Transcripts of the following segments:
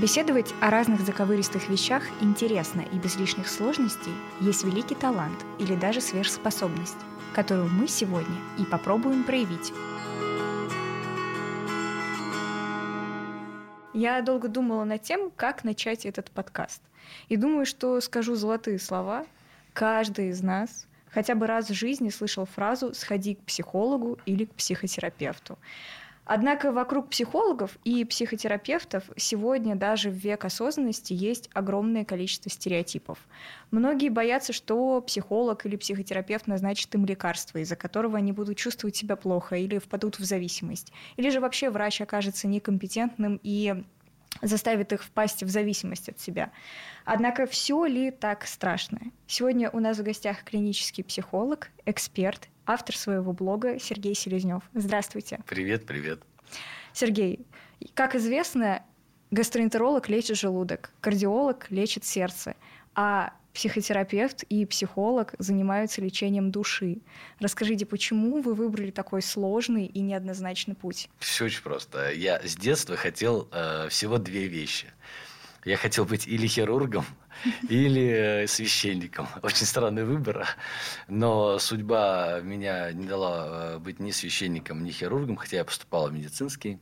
Беседовать о разных заковыристых вещах интересно и без лишних сложностей есть великий талант или даже сверхспособность, которую мы сегодня и попробуем проявить. Я долго думала над тем, как начать этот подкаст. И думаю, что скажу золотые слова. Каждый из нас хотя бы раз в жизни слышал фразу «сходи к психологу или к психотерапевту». Однако вокруг психологов и психотерапевтов сегодня даже в век осознанности есть огромное количество стереотипов. Многие боятся, что психолог или психотерапевт назначит им лекарство, из-за которого они будут чувствовать себя плохо или впадут в зависимость. Или же вообще врач окажется некомпетентным и заставит их впасть в зависимость от себя. Однако все ли так страшно? Сегодня у нас в гостях клинический психолог, эксперт, автор своего блога Сергей Селезнев. Здравствуйте. Привет, привет. Сергей, как известно, гастроэнтеролог лечит желудок, кардиолог лечит сердце, а психотерапевт и психолог занимаются лечением души. Расскажите, почему вы выбрали такой сложный и неоднозначный путь? Все очень просто. Я с детства хотел э, всего две вещи. Я хотел быть или хирургом, или э, священником. Очень странный выбор, но судьба меня не дала э, быть ни священником, ни хирургом, хотя я поступал в медицинский.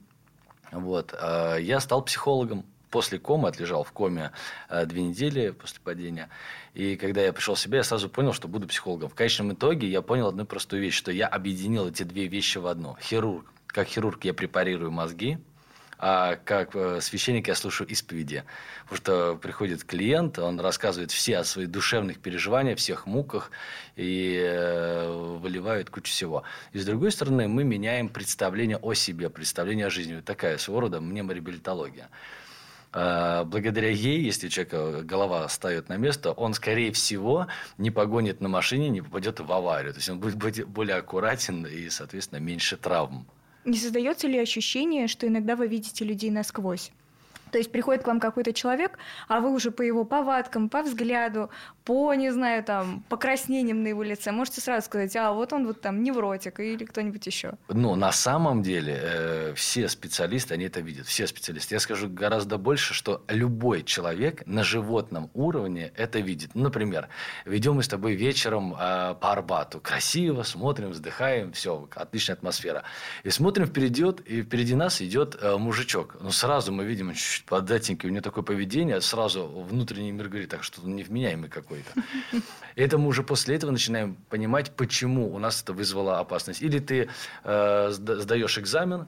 Вот. А я стал психологом. После комы отлежал в коме э, две недели после падения. И когда я пришел в себя, я сразу понял, что буду психологом. В конечном итоге я понял одну простую вещь, что я объединил эти две вещи в одно. Хирург. Как хирург я препарирую мозги, а как э, священник я слушаю исповеди. Потому что приходит клиент, он рассказывает все о своих душевных переживаниях, всех муках и э, выливает кучу всего. И с другой стороны, мы меняем представление о себе, представление о жизни. Такая своего рода мнемореабилитология. А, благодаря ей, если у человека голова ставит на место, он, скорее всего, не погонит на машине, не попадет в аварию. То есть он будет более аккуратен и, соответственно, меньше травм. Не создается ли ощущение, что иногда вы видите людей насквозь? То есть приходит к вам какой-то человек, а вы уже по его повадкам, по взгляду, по, не знаю, там, покраснениям на его лице можете сразу сказать, а вот он вот там невротик или кто-нибудь еще. Ну, на самом деле э, все специалисты, они это видят, все специалисты. Я скажу гораздо больше, что любой человек на животном уровне это видит. Ну, например, ведем мы с тобой вечером э, по Арбату, красиво, смотрим, вздыхаем, все, отличная атмосфера. И смотрим впереди, и впереди нас идет э, мужичок. Ну, сразу мы видим, чуть податенький, у него такое поведение, сразу внутренний мир говорит, так что он невменяемый какой-то. Это мы уже после этого начинаем понимать, почему у нас это вызвало опасность. Или ты э, сдаешь экзамен,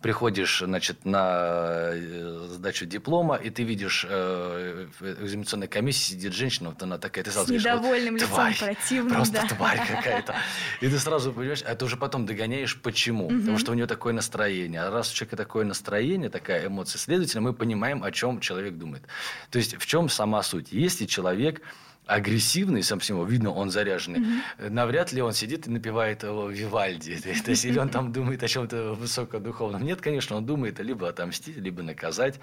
приходишь, значит, на э, сдачу диплома, и ты видишь, э, в экзаменационной комиссии сидит женщина, вот она такая, ты сразу С говоришь, недовольным лицом, тварь, противным, просто да. тварь какая-то. И ты сразу понимаешь, а ты уже потом догоняешь, почему. Угу. Потому что у нее такое настроение. А раз у человека такое настроение, такая эмоция, следовательно, мы понимаем, о чем человек думает. То есть, в чем сама суть? Если человек агрессивный, сам всего видно, он заряженный, mm-hmm. навряд ли он сидит и напевает о Вивальди. То есть, или он там думает о чем-то высокодуховном. Нет, конечно, он думает либо отомстить, либо наказать.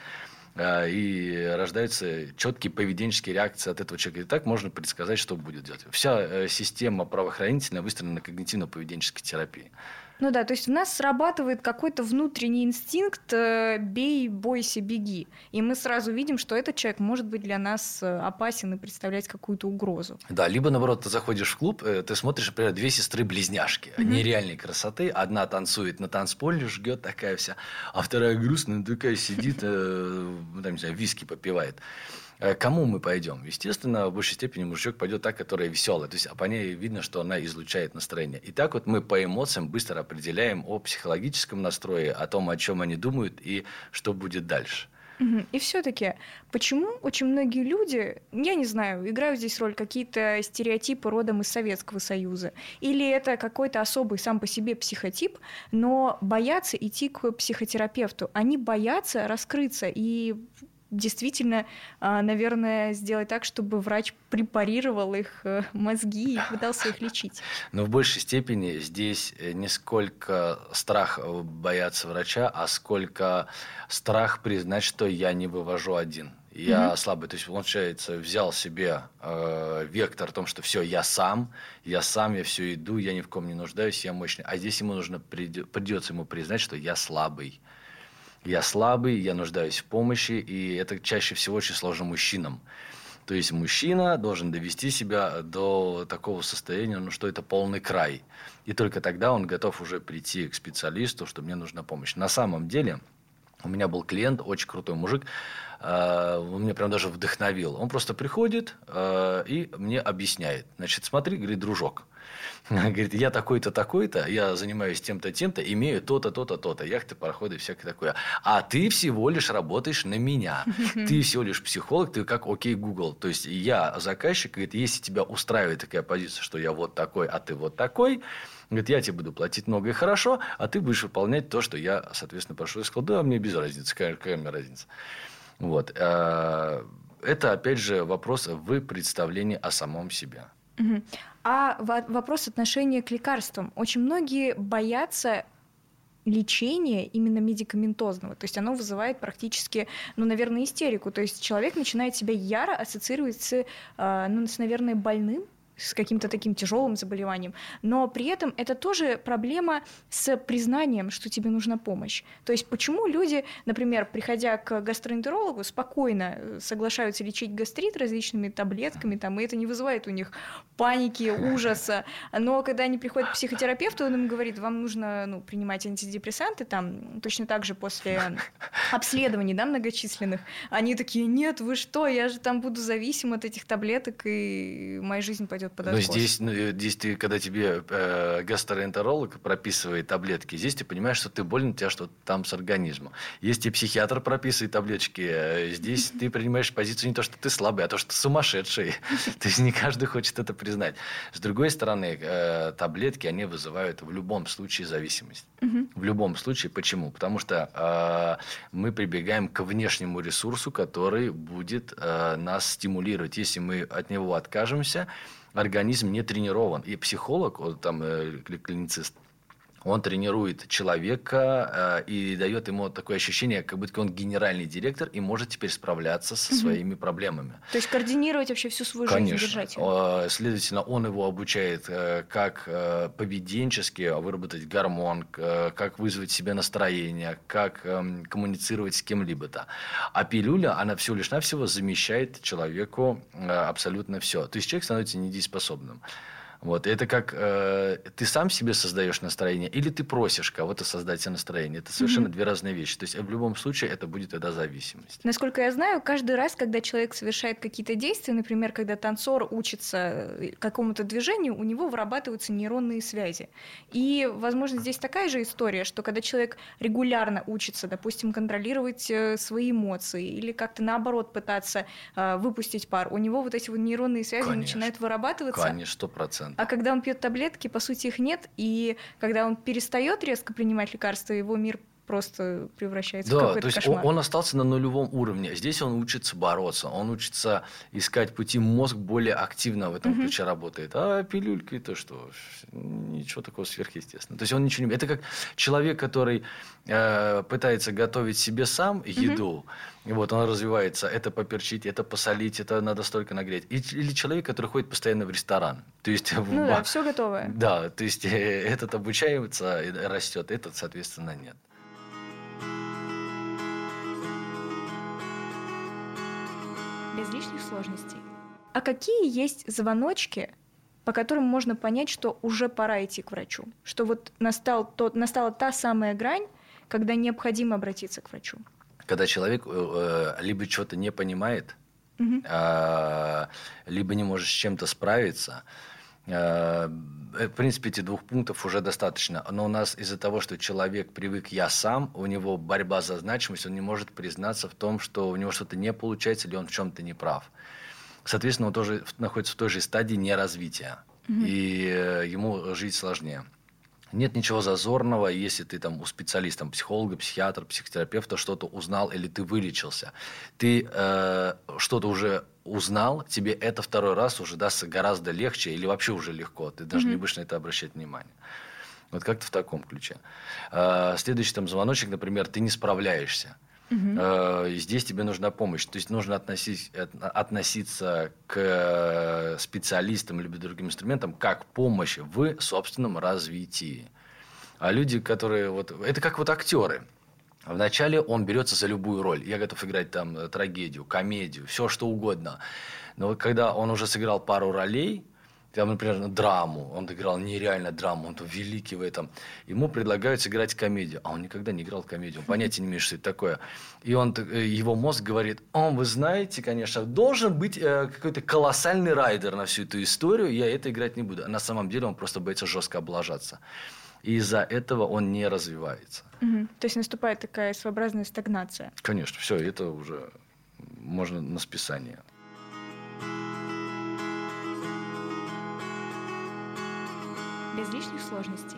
А, и рождаются четкие поведенческие реакции от этого человека. И так можно предсказать, что будет делать. Вся э, система правоохранительная выстроена на когнитивно-поведенческой терапии. Ну да, то есть в нас срабатывает какой-то внутренний инстинкт э, «бей, бойся, беги». И мы сразу видим, что этот человек может быть для нас э, опасен и представлять какую-то угрозу. Да, либо наоборот, ты заходишь в клуб, э, ты смотришь, например, две сестры-близняшки, mm-hmm. нереальной красоты. Одна танцует на танцполе, жгет такая вся, а вторая грустная такая сидит, там, не знаю, виски попивает. Э, кому мы пойдем? Естественно, в большей степени мужичок пойдет та, которая веселая. То есть по ней видно, что она излучает настроение. И так вот мы по эмоциям быстро определяем о психологическом настрое, о том, о чем они думают и что будет дальше. И все-таки, почему очень многие люди, я не знаю, играют здесь роль какие-то стереотипы родом из Советского Союза, или это какой-то особый сам по себе психотип, но боятся идти к психотерапевту, они боятся раскрыться и действительно, а, наверное, сделать так, чтобы врач препарировал их э, мозги и пытался их лечить. Но в большей степени здесь э, не сколько страх э, бояться врача, а сколько страх признать, что я не вывожу один. Я угу. слабый. То есть, получается, взял себе э, вектор о том, что все, я сам, я сам, я все иду, я ни в ком не нуждаюсь, я мощный. А здесь ему нужно, придется ему признать, что я слабый. Я слабый, я нуждаюсь в помощи, и это чаще всего очень сложно мужчинам. То есть мужчина должен довести себя до такого состояния, ну, что это полный край. И только тогда он готов уже прийти к специалисту, что мне нужна помощь. На самом деле, у меня был клиент, очень крутой мужик, э, он меня прям даже вдохновил. Он просто приходит э, и мне объясняет. Значит, смотри, говорит, дружок, Говорит, я такой-то, такой-то, я занимаюсь тем-то, тем-то, имею то-то, то-то, то-то, яхты, пароходы, всякое такое. А ты всего лишь работаешь на меня. Ты всего лишь психолог, ты как окей Google. То есть, я заказчик, говорит, если тебя устраивает такая позиция, что я вот такой, а ты вот такой, Говорит, я тебе буду платить много и хорошо, а ты будешь выполнять то, что я, соответственно, прошу. Я сказал, да, мне без разницы, какая, какая мне разница. Вот. А, это, опять же, вопрос в представлении о самом себе. А вопрос отношения к лекарствам. Очень многие боятся лечения именно медикаментозного. То есть оно вызывает практически, ну, наверное, истерику. То есть человек начинает себя яро ассоциировать с, а, ну, с наверное, больным, с каким-то таким тяжелым заболеванием, но при этом это тоже проблема с признанием, что тебе нужна помощь. То есть почему люди, например, приходя к гастроэнтерологу, спокойно э, соглашаются лечить гастрит различными таблетками, там, и это не вызывает у них паники, ужаса, но когда они приходят к психотерапевту, он им говорит, вам нужно ну, принимать антидепрессанты, там, точно так же после обследований, да, многочисленных, они такие, нет, вы что, я же там буду зависим от этих таблеток, и моя жизнь пойдет под откос. Но здесь, ну, здесь ты, когда тебе э, гастроэнтеролог прописывает таблетки, здесь ты понимаешь, что ты болен, у тебя что-то там с организмом. Если психиатр прописывает таблеточки, э, здесь ты принимаешь позицию не то, что ты слабый, а то, что ты сумасшедший. То есть не каждый хочет это признать. С другой стороны, э, таблетки, они вызывают в любом случае зависимость. В любом случае. Почему? Потому что э, мы прибегаем к внешнему ресурсу, который будет э, нас стимулировать. Если мы от него откажемся, организм не тренирован. И психолог, вот там э, клиницист, он тренирует человека э, и дает ему такое ощущение, как будто он генеральный директор и может теперь справляться со угу. своими проблемами. То есть координировать вообще всю свою Конечно. жизнь, держать ее. Следовательно, он его обучает, э, как э, поведенчески выработать гормон, как вызвать себе настроение, как э, коммуницировать с кем-либо-то. А пилюля, она всего лишь навсего замещает человеку абсолютно все. То есть человек становится недееспособным. Вот. Это как э, ты сам себе создаешь настроение, или ты просишь кого-то создать себе настроение. Это совершенно mm-hmm. две разные вещи. То есть в любом случае это будет тогда зависимость. Насколько я знаю, каждый раз, когда человек совершает какие-то действия, например, когда танцор учится э, какому-то движению, у него вырабатываются нейронные связи. И, возможно, здесь такая же история, что когда человек регулярно учится, допустим, контролировать э, свои эмоции или как-то наоборот пытаться э, выпустить пар, у него вот эти вот нейронные связи Конечно. начинают вырабатываться. Конечно, сто процентов. А когда он пьет таблетки, по сути, их нет. И когда он перестает резко принимать лекарства, его мир просто превращается да, в какой-то то есть кошмар. Он, остался на нулевом уровне. Здесь он учится бороться, он учится искать пути. Мозг более активно в этом угу. ключе работает. А пилюльки то что? Ничего такого сверхъестественного. То есть он ничего не... Это как человек, который э, пытается готовить себе сам еду. Угу. И вот он развивается. Это поперчить, это посолить, это надо столько нагреть. Или человек, который ходит постоянно в ресторан. То есть, ну в... да, все готовое. Да, то есть этот обучается, растет, этот, соответственно, нет. Без лишних сложностей. А какие есть звоночки, по которым можно понять, что уже пора идти к врачу? Что вот настал тот, настала та самая грань, когда необходимо обратиться к врачу? Когда человек э, э либо что-то не понимает, угу. э, либо не может с чем-то справиться, в принципе, этих двух пунктов уже достаточно. Но у нас из-за того, что человек привык «я сам», у него борьба за значимость, он не может признаться в том, что у него что-то не получается или он в чем-то не прав. Соответственно, он тоже находится в той же стадии неразвития. Угу. И э, ему жить сложнее. Нет ничего зазорного, если ты там у специалиста, психолога, психиатра, психотерапевта что-то узнал или ты вылечился. Ты э, что-то уже узнал, тебе это второй раз уже дастся гораздо легче или вообще уже легко. Ты даже mm-hmm. не будешь на это обращать внимание. Вот как-то в таком ключе. Э, следующий там звоночек, например, ты не справляешься. Угу. Здесь тебе нужна помощь. То есть нужно относить, относиться к специалистам или другим инструментам как помощь в собственном развитии. А люди, которые вот... Это как вот актеры. Вначале он берется за любую роль. Я готов играть там э, трагедию, комедию, все что угодно. Но когда он уже сыграл пару ролей, там, например, драму, он играл нереально драму, он великий в этом. Ему предлагают сыграть комедию, а он никогда не играл комедию, он понятия не имеет, что это такое. И он, э, его мозг говорит, он, вы знаете, конечно, должен быть э, какой-то колоссальный райдер на всю эту историю, я это играть не буду. А на самом деле он просто боится жестко облажаться. И из-за этого он не развивается. Угу. То есть наступает такая своеобразная стагнация. Конечно, все, это уже можно на списание. Без лишних сложностей.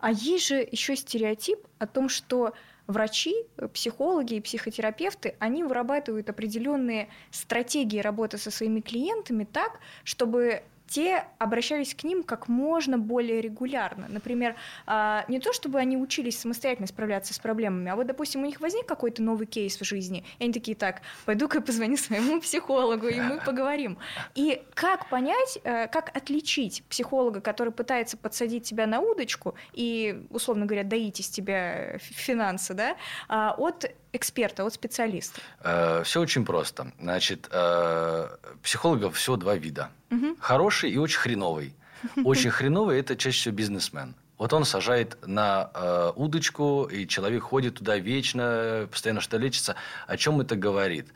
А есть же еще стереотип о том, что врачи, психологи и психотерапевты, они вырабатывают определенные стратегии работы со своими клиентами так, чтобы те обращались к ним как можно более регулярно. Например, а, не то чтобы они учились самостоятельно справляться с проблемами, а вот, допустим, у них возник какой-то новый кейс в жизни, и они такие, так, пойду-ка позвоню своему психологу, и мы поговорим. И как понять, э, как отличить психолога, который пытается подсадить тебя на удочку и, условно говоря, доить из тебя финансы, да, а, от эксперта, от специалиста? Э, все очень просто. Значит, э, психологов всего два вида. Угу. Хороший и очень хреновый. Очень хреновый – это чаще всего бизнесмен. Вот он сажает на э, удочку, и человек ходит туда вечно, постоянно что лечится. О чем это говорит?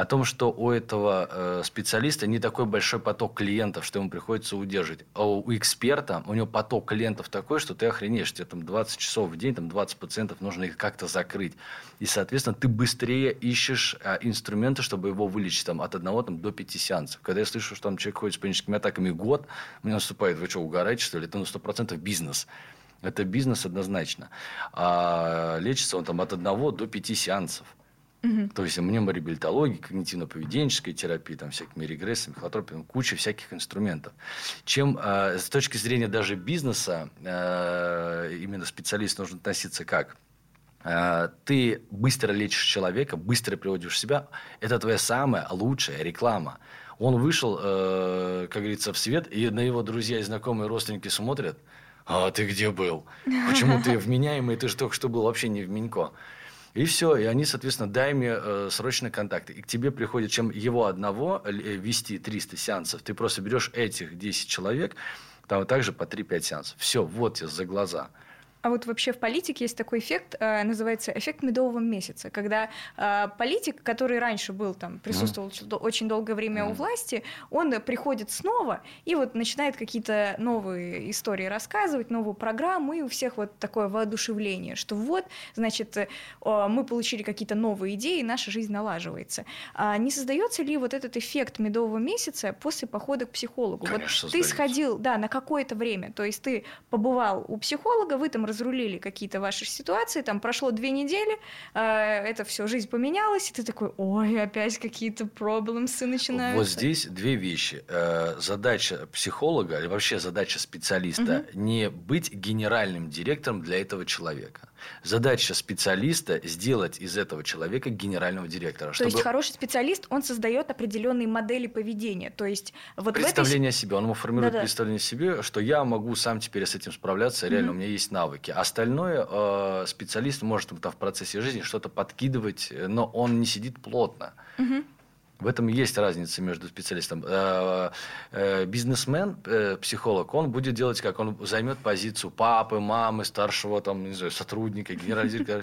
О том, что у этого э, специалиста не такой большой поток клиентов, что ему приходится удерживать. А у эксперта, у него поток клиентов такой, что ты охренеешь, тебе там 20 часов в день, там 20 пациентов нужно их как-то закрыть. И, соответственно, ты быстрее ищешь э, инструменты, чтобы его вылечить там, от одного там, до пяти сеансов. Когда я слышу, что там человек ходит с паническими атаками год, мне наступает, вы что, угораете, что ли? Это на 100% бизнес. Это бизнес однозначно. А лечится он там от одного до пяти сеансов. Угу. То есть мнемореабилитология, когнитивно-поведенческая терапия, там всякими регрессами, хилотропией, куча всяких инструментов. Чем э, с точки зрения даже бизнеса э, именно специалист нужно относиться как? Э, ты быстро лечишь человека, быстро приводишь себя. Это твоя самая лучшая реклама. Он вышел, э, как говорится, в свет, и на его друзья и знакомые родственники смотрят. А ты где был? Почему ты вменяемый? Ты же только что был вообще не в Минько. И все, и они, соответственно, дай мне э, срочно контакты. И к тебе приходит, чем его одного э, вести 300 сеансов, ты просто берешь этих 10 человек, там также по 3-5 сеансов. Все, вот тебе за глаза. А вот вообще в политике есть такой эффект, э, называется эффект медового месяца, когда э, политик, который раньше был там, присутствовал mm. очень долгое время mm. у власти, он приходит снова и вот начинает какие-то новые истории рассказывать, новую программу, и у всех вот такое воодушевление, что вот, значит, э, мы получили какие-то новые идеи, и наша жизнь налаживается. А не создается ли вот этот эффект медового месяца после похода к психологу? Конечно, вот ты сходил, да, на какое-то время, то есть ты побывал у психолога, вы там разрулили какие-то ваши ситуации, там прошло две недели, э, это все, жизнь поменялась, и ты такой, ой, опять какие-то проблемы начинаются. Вот здесь две вещи. Э, задача психолога, или вообще задача специалиста, угу. не быть генеральным директором для этого человека. Задача специалиста сделать из этого человека генерального директора. То чтобы... есть хороший специалист, он создает определенные модели поведения. То есть вот представление этой... о себе, он ему формирует Да-да. представление о себе, что я могу сам теперь с этим справляться, реально угу. у меня есть навыки. Остальное э, специалист может там, в процессе жизни что-то подкидывать, но он не сидит плотно. Угу. В этом есть разница между специалистом. Э, э, бизнесмен, э, психолог, он будет делать как? Он займет позицию папы, мамы, старшего там, не знаю, сотрудника, генерального директора.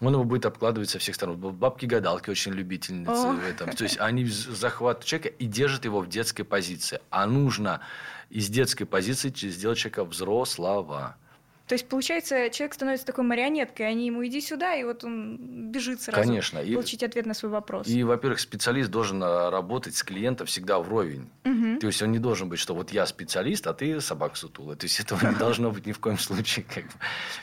Он его будет обкладывать со всех сторон. Бабки-гадалки очень любительницы в этом. То есть они захватывают человека и держат его в детской позиции. А нужно из детской позиции сделать человека взрослого. То есть, получается, человек становится такой марионеткой, они ему иди сюда, и вот он бежит сразу Конечно. получить и, ответ на свой вопрос. И, во-первых, специалист должен э, работать с клиентом всегда вровень. Угу. То есть, он не должен быть, что вот я специалист, а ты собака сутула. То есть, этого не должно быть ни в коем случае. Как бы.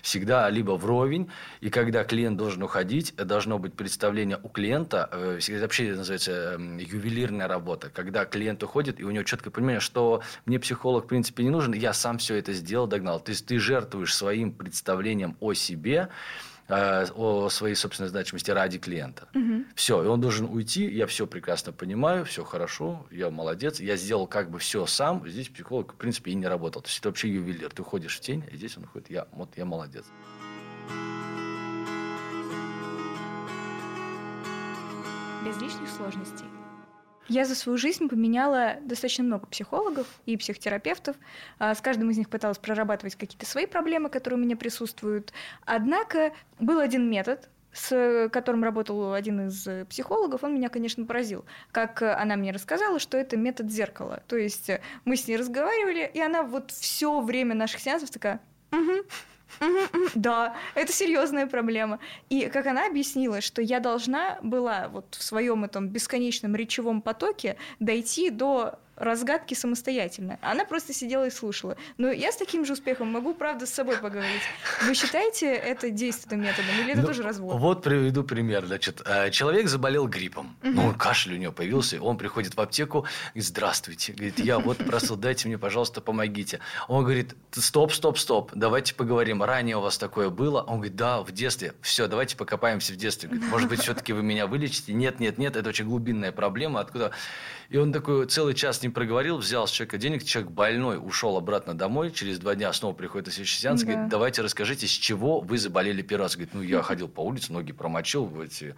Всегда либо вровень, и когда клиент должен уходить, должно быть представление у клиента, э, вообще это называется эм, ювелирная работа, когда клиент уходит, и у него четкое понимание, что мне психолог, в принципе, не нужен, я сам все это сделал, догнал. То есть, ты жертвуешь жертвуешь своим представлением о себе, э, о своей собственной значимости ради клиента. Угу. Все, и он должен уйти, я все прекрасно понимаю, все хорошо, я молодец, я сделал как бы все сам, здесь психолог, в принципе, и не работал. То есть, это вообще ювелир, ты уходишь в тень, а здесь он уходит, я, вот я молодец. Без лишних сложностей. Я за свою жизнь поменяла достаточно много психологов и психотерапевтов. А, с каждым из них пыталась прорабатывать какие-то свои проблемы, которые у меня присутствуют. Однако был один метод, с которым работал один из психологов, он меня, конечно, поразил. Как она мне рассказала, что это метод зеркала. То есть мы с ней разговаривали, и она вот все время наших сеансов такая, угу, да, это серьезная проблема. И как она объяснила, что я должна была вот в своем этом бесконечном речевом потоке дойти до разгадки самостоятельно. Она просто сидела и слушала. Но я с таким же успехом могу, правда, с собой поговорить. Вы считаете это действенным методом или это ну, тоже развод? Вот приведу пример. Значит, э, человек заболел гриппом. Угу. Ну, кашель у него появился. Он приходит в аптеку, говорит, здравствуйте. Говорит, я вот просто дайте мне, пожалуйста, помогите. Он говорит, стоп, стоп, стоп, давайте поговорим. Ранее у вас такое было? Он говорит, да, в детстве. Все, давайте покопаемся в детстве. Говорит, может быть, все-таки вы меня вылечите? Нет, нет, нет, это очень глубинная проблема. Откуда? И он такой целый час не проговорил, взял с человека денег, человек больной ушел обратно домой, через два дня снова приходит на следующий сеанс, да. говорит, давайте расскажите, с чего вы заболели первый раз. Говорит, ну, я ходил по улице, ноги промочил в эти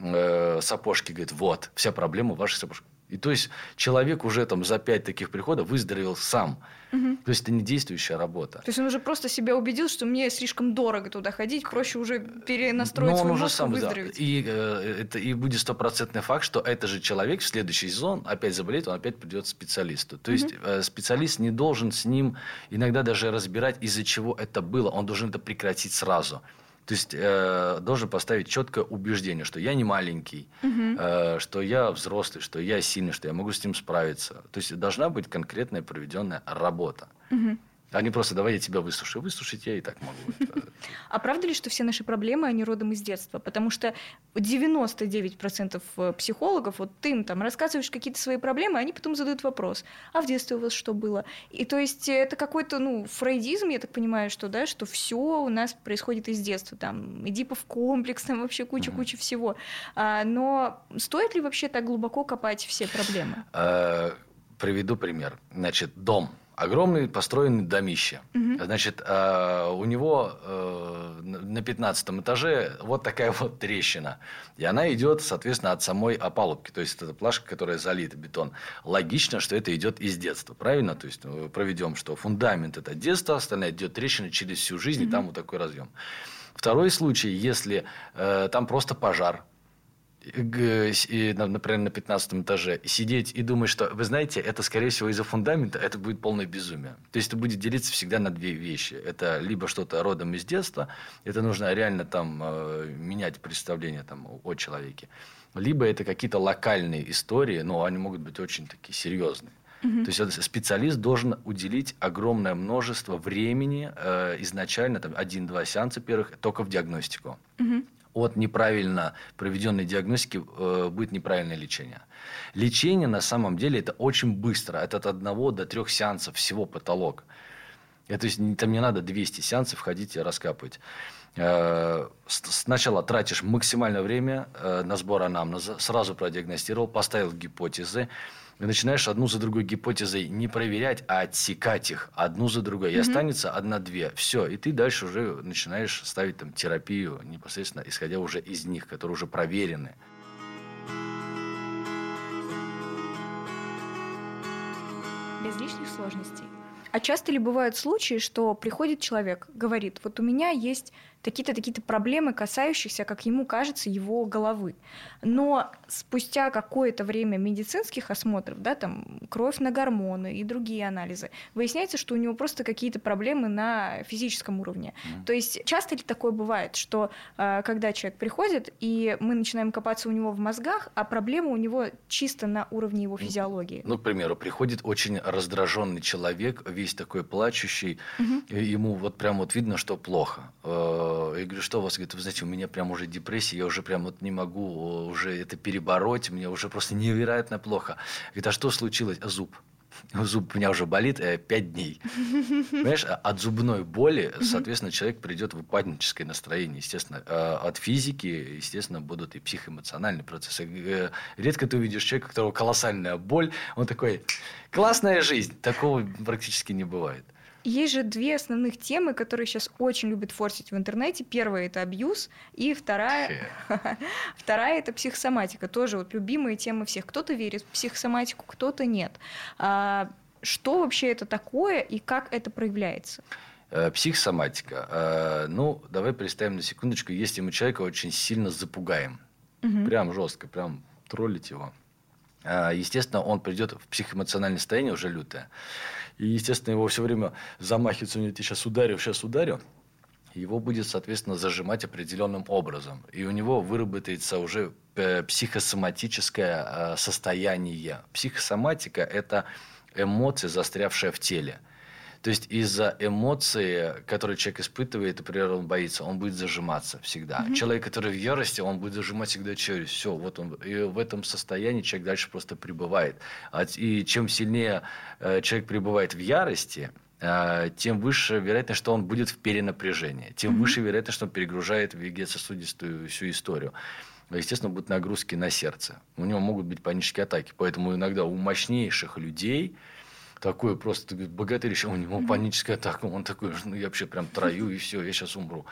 э, сапожки. Говорит, вот, вся проблема в ваших сапожках. И то есть человек уже там за пять таких приходов выздоровел сам. Угу. То есть это не действующая работа. То есть он уже просто себя убедил, что мне слишком дорого туда ходить, проще уже перенастроить Но он свой уже мозг сам, и выздороветь. Да. И, э, это, и будет стопроцентный факт, что это же человек в следующий сезон опять заболеет, он опять придет к специалисту. То угу. есть э, специалист не должен с ним иногда даже разбирать, из-за чего это было. Он должен это прекратить сразу. То есть э, должен поставить четкое убеждение, что я не маленький, угу. э, что я взрослый, что я сильный, что я могу с ним справиться. То есть должна быть конкретная проведенная работа. Угу. А не просто давай я тебя выслушаю. Выслушать я и так могу. А правда ли, что все наши проблемы, они родом из детства? Потому что 99% э, психологов, вот ты им там рассказываешь какие-то свои проблемы, они потом задают вопрос, а в детстве у вас что было? И то есть это какой-то, ну, фрейдизм, я так понимаю, что, да, что все у нас происходит из детства, там, Эдипов комплекс, там вообще куча-куча всего. А, но стоит ли вообще так глубоко копать все проблемы? А, приведу пример. Значит, дом – огромный построенный домище. Угу. Значит, э, у него э, на 15 этаже вот такая вот трещина. И она идет, соответственно, от самой опалубки. То есть, это плашка, которая залита бетон. Логично, что это идет из детства. Правильно? То есть, э, проведем, что фундамент – это детство, остальное идет трещина через всю жизнь, угу. и там вот такой разъем. Второй случай, если э, там просто пожар, например, на 15 этаже, сидеть и думать, что, вы знаете, это, скорее всего, из-за фундамента, это будет полное безумие. То есть, это будет делиться всегда на две вещи. Это либо что-то родом из детства, это нужно реально там э, менять представление там, о человеке, либо это какие-то локальные истории, но они могут быть очень такие серьезные. То есть специалист должен уделить огромное множество времени э, изначально, там, один-два сеанса первых, только в диагностику. Угу от неправильно проведенной диагностики э, будет неправильное лечение. Лечение на самом деле это очень быстро. Это от одного до трех сеансов всего потолок. Это, там не надо 200 сеансов ходить и раскапывать. Э, сначала тратишь максимальное время э, на сбор анамнеза, сразу продиагностировал, поставил гипотезы, и начинаешь одну за другой гипотезой не проверять, а отсекать их одну за другой. И mm-hmm. останется одна-две. Все. И ты дальше уже начинаешь ставить там терапию непосредственно, исходя уже из них, которые уже проверены. Без лишних сложностей. А часто ли бывают случаи, что приходит человек, говорит, вот у меня есть какие-то такие-то проблемы, касающиеся, как ему кажется, его головы. Но спустя какое-то время медицинских осмотров, да, там кровь на гормоны и другие анализы, выясняется, что у него просто какие-то проблемы на физическом уровне. Mm. То есть часто ли такое бывает, что э, когда человек приходит, и мы начинаем копаться у него в мозгах, а проблема у него чисто на уровне его физиологии? Ну, к примеру, приходит очень раздраженный человек, весь такой плачущий, mm-hmm. ему вот прям вот видно, что плохо э, я говорю, что у вас? Говорит, вы знаете, у меня прям уже депрессия, я уже прям вот не могу уже это перебороть, мне уже просто невероятно плохо. Говорит, а что случилось? А зуб. Зуб у меня уже болит э, 5 дней. Понимаешь, а от зубной боли, соответственно, человек придет в упадническое настроение. Естественно, а от физики, естественно, будут и психоэмоциональные процессы. Э, редко ты увидишь человека, у которого колоссальная боль, он такой, классная жизнь. Такого практически не бывает. Есть же две основных темы, которые сейчас очень любят форсить в интернете. Первая это абьюз, и вторая, вторая это психосоматика. Тоже вот любимые темы всех. Кто-то верит в психосоматику, кто-то нет. А, что вообще это такое и как это проявляется? Э, психосоматика. Э, ну, давай представим на секундочку, если мы человека очень сильно запугаем, угу. прям жестко, прям троллить его, естественно, он придет в психоэмоциональное состояние уже лютое. И, естественно, его все время замахивается, я тебя сейчас ударю, сейчас ударю. Его будет, соответственно, зажимать определенным образом. И у него выработается уже психосоматическое состояние. Психосоматика – это эмоция, застрявшая в теле. То есть из-за эмоции, которые человек испытывает, например, он боится, он будет зажиматься всегда. Mm-hmm. Человек, который в ярости, он будет зажимать всегда челюсть. Все, вот он. И в этом состоянии человек дальше просто пребывает. А и чем сильнее э, человек пребывает в ярости, э, тем выше вероятность, что он будет в перенапряжении. Тем mm-hmm. выше вероятность, что он перегружает вегетососудистую всю историю естественно, будут нагрузки на сердце. У него могут быть панические атаки. Поэтому иногда у мощнейших людей такое просто богатырь, у него паническая атака, он такой, ну я вообще прям трою и все, я сейчас умру.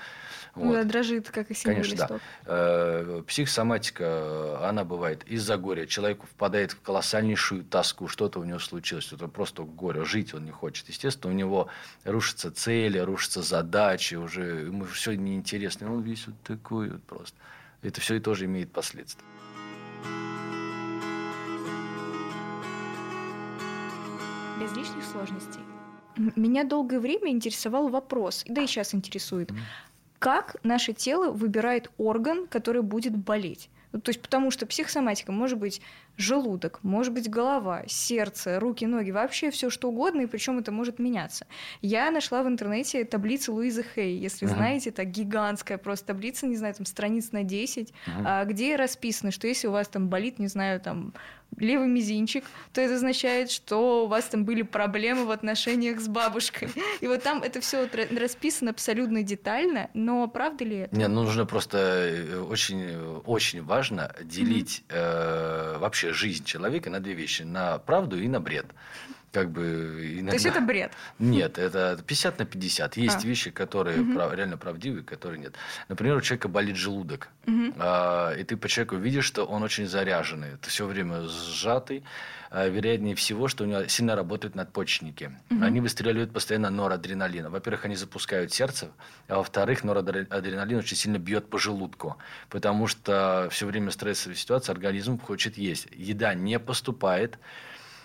Вот. Ну, да, дрожит, как и синий Конечно, листок. да. Э, психосоматика, она бывает из-за горя. Человек впадает в колоссальнейшую тоску, что-то у него случилось, это просто горе, жить он не хочет. Естественно, у него рушатся цели, рушатся задачи, уже ему все неинтересно. Он весь вот такой вот просто. Это все и тоже имеет последствия. Без лишних сложностей. Меня долгое время интересовал вопрос, да и сейчас интересует, как наше тело выбирает орган, который будет болеть. Ну, то есть потому что психосоматика может быть желудок, может быть голова, сердце, руки, ноги, вообще все что угодно, и причем это может меняться. Я нашла в интернете таблицу Луизы Хей, если uh-huh. знаете, это гигантская просто таблица, не знаю, там страниц на 10, uh-huh. где расписано, что если у вас там болит, не знаю, там левый мизинчик, то это означает, что у вас там были проблемы в отношениях с бабушкой. И вот там это все расписано абсолютно детально, но правда ли это? Не, ну нужно просто э, очень, очень важно делить mm-hmm. э, вообще жизнь человека на две вещи: на правду и на бред как бы иногда... То есть это бред? Нет, это 50 на 50. Есть а. вещи, которые угу. прав... реально правдивые, которые нет. Например, у человека болит желудок, угу. а, и ты по человеку видишь, что он очень заряженный, это все время сжатый. А, вероятнее всего, что у него сильно работают надпочечники. Угу. Они выстреливают постоянно норадреналина. Во-первых, они запускают сердце, а во-вторых, норадреналин очень сильно бьет по желудку, потому что все время стрессовая ситуация, организм хочет есть. Еда не поступает,